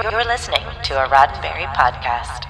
You're listening to a Roddenberry podcast.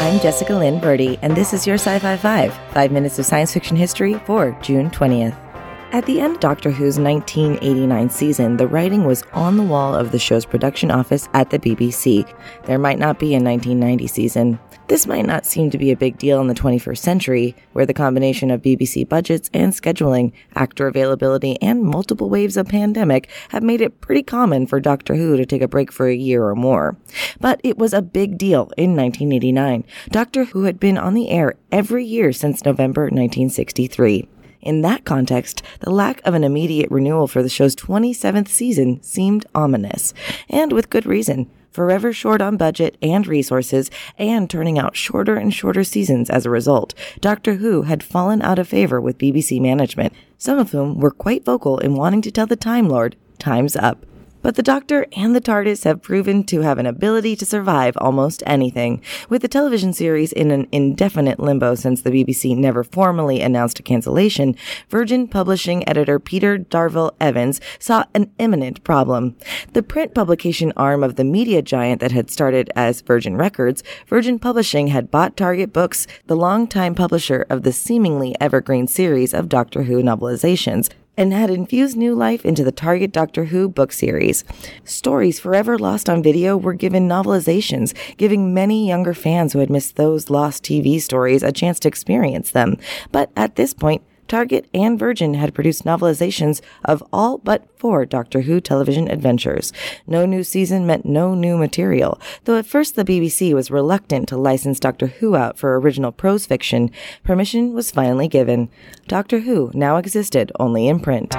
I'm Jessica Lynn Verdi, and this is your Sci Fi 5, five minutes of science fiction history for June 20th. At the end of Doctor Who's 1989 season, the writing was on the wall of the show's production office at the BBC. There might not be a 1990 season. This might not seem to be a big deal in the 21st century, where the combination of BBC budgets and scheduling, actor availability, and multiple waves of pandemic have made it pretty common for Doctor Who to take a break for a year or more. But it was a big deal in 1989. Doctor Who had been on the air every year since November 1963. In that context, the lack of an immediate renewal for the show's 27th season seemed ominous, and with good reason. Forever short on budget and resources, and turning out shorter and shorter seasons as a result, Doctor Who had fallen out of favor with BBC management, some of whom were quite vocal in wanting to tell the Time Lord, time's up. But the Doctor and the TARDIS have proven to have an ability to survive almost anything. With the television series in an indefinite limbo since the BBC never formally announced a cancellation, Virgin Publishing editor Peter Darvill Evans saw an imminent problem. The print publication arm of the media giant that had started as Virgin Records, Virgin Publishing had bought Target Books, the longtime publisher of the seemingly evergreen series of Doctor Who novelizations and had infused new life into the Target Doctor Who book series. Stories forever lost on video were given novelizations, giving many younger fans who had missed those lost TV stories a chance to experience them. But at this point, Target and Virgin had produced novelizations of all but four Doctor Who television adventures. No new season meant no new material, though at first the BBC was reluctant to license Doctor Who out for original prose fiction. Permission was finally given. Doctor Who now existed only in print.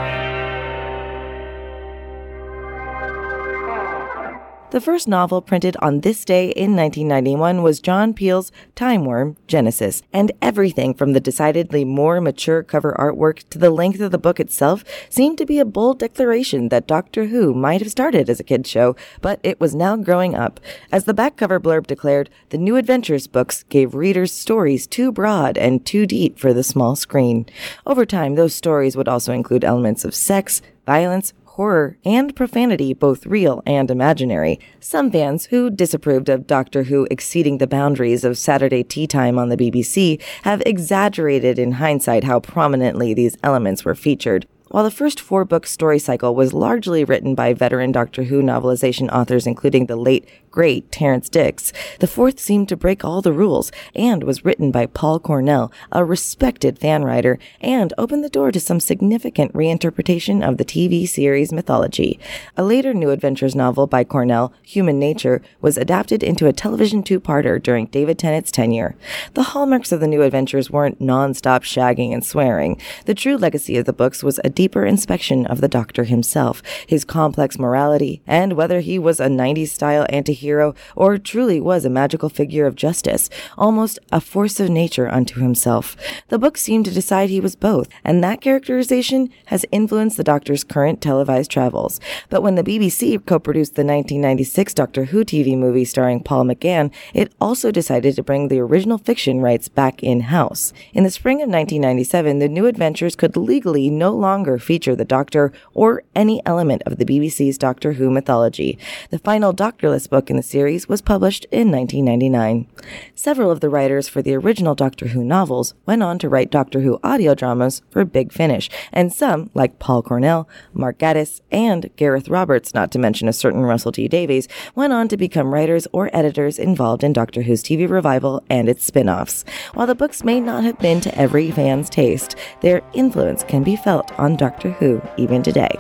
The first novel printed on this day in 1991 was John Peel's Timewyrm Genesys, and everything from the decidedly more mature cover artwork to the length of the book itself seemed to be a bold declaration that Doctor Who might have started as a kid's show, but it was now growing up. As the back cover blurb declared, the New Adventures books gave readers stories too broad and too deep for the small screen. Over time, those stories would also include elements of sex, violence, horror, and profanity, both real and imaginary. Some fans who disapproved of Doctor Who exceeding the boundaries of Saturday tea time on the BBC have exaggerated in hindsight how prominently these elements were featured. While the first four book story cycle was largely written by veteran Doctor Who novelization authors, including the late, great Terrance Dicks, the fourth seemed to break all the rules and was written by Paul Cornell, a respected fan writer, and opened the door to some significant reinterpretation of the TV series mythology. A later New Adventures novel by Cornell, Human Nature, was adapted into a television two-parter during David Tennant's tenure. The hallmarks of the New Adventures weren't non-stop shagging and swearing. The true legacy of the books was a deeper inspection of the Doctor himself, his complex morality, and whether he was a 90s style antihero or truly was a magical figure of justice, almost a force of nature unto himself. The book seemed to decide he was both, and that characterization has influenced the Doctor's current televised travels. But when the BBC co-produced the 1996 Doctor Who TV movie starring Paul McGann, it also decided to bring the original fiction rights back in-house. In the spring of 1997, the New Adventures could legally no longer longer feature the Doctor or any element of the BBC's Doctor Who mythology. The final Doctorless book in the series was published in 1999. Several of the writers for the original Doctor Who novels went on to write Doctor Who audio dramas for Big Finish, and some, like Paul Cornell, Mark Gatiss, and Gareth Roberts, not to mention a certain Russell T Davies, went on to become writers or editors involved in Doctor Who's TV revival and its spin-offs. While the books may not have been to every fan's taste, their influence can be felt on Doctor Who even today.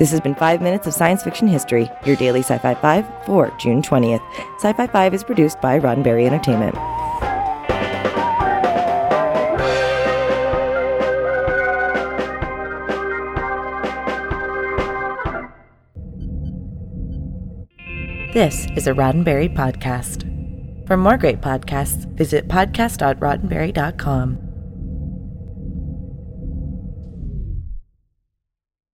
This has been 5 Minutes of Science Fiction History, your daily Sci Fi 5 for June 20th. Sci Fi 5 is produced by Roddenberry Entertainment. This is a Roddenberry podcast. For more great podcasts, visit podcast.roddenberry.com.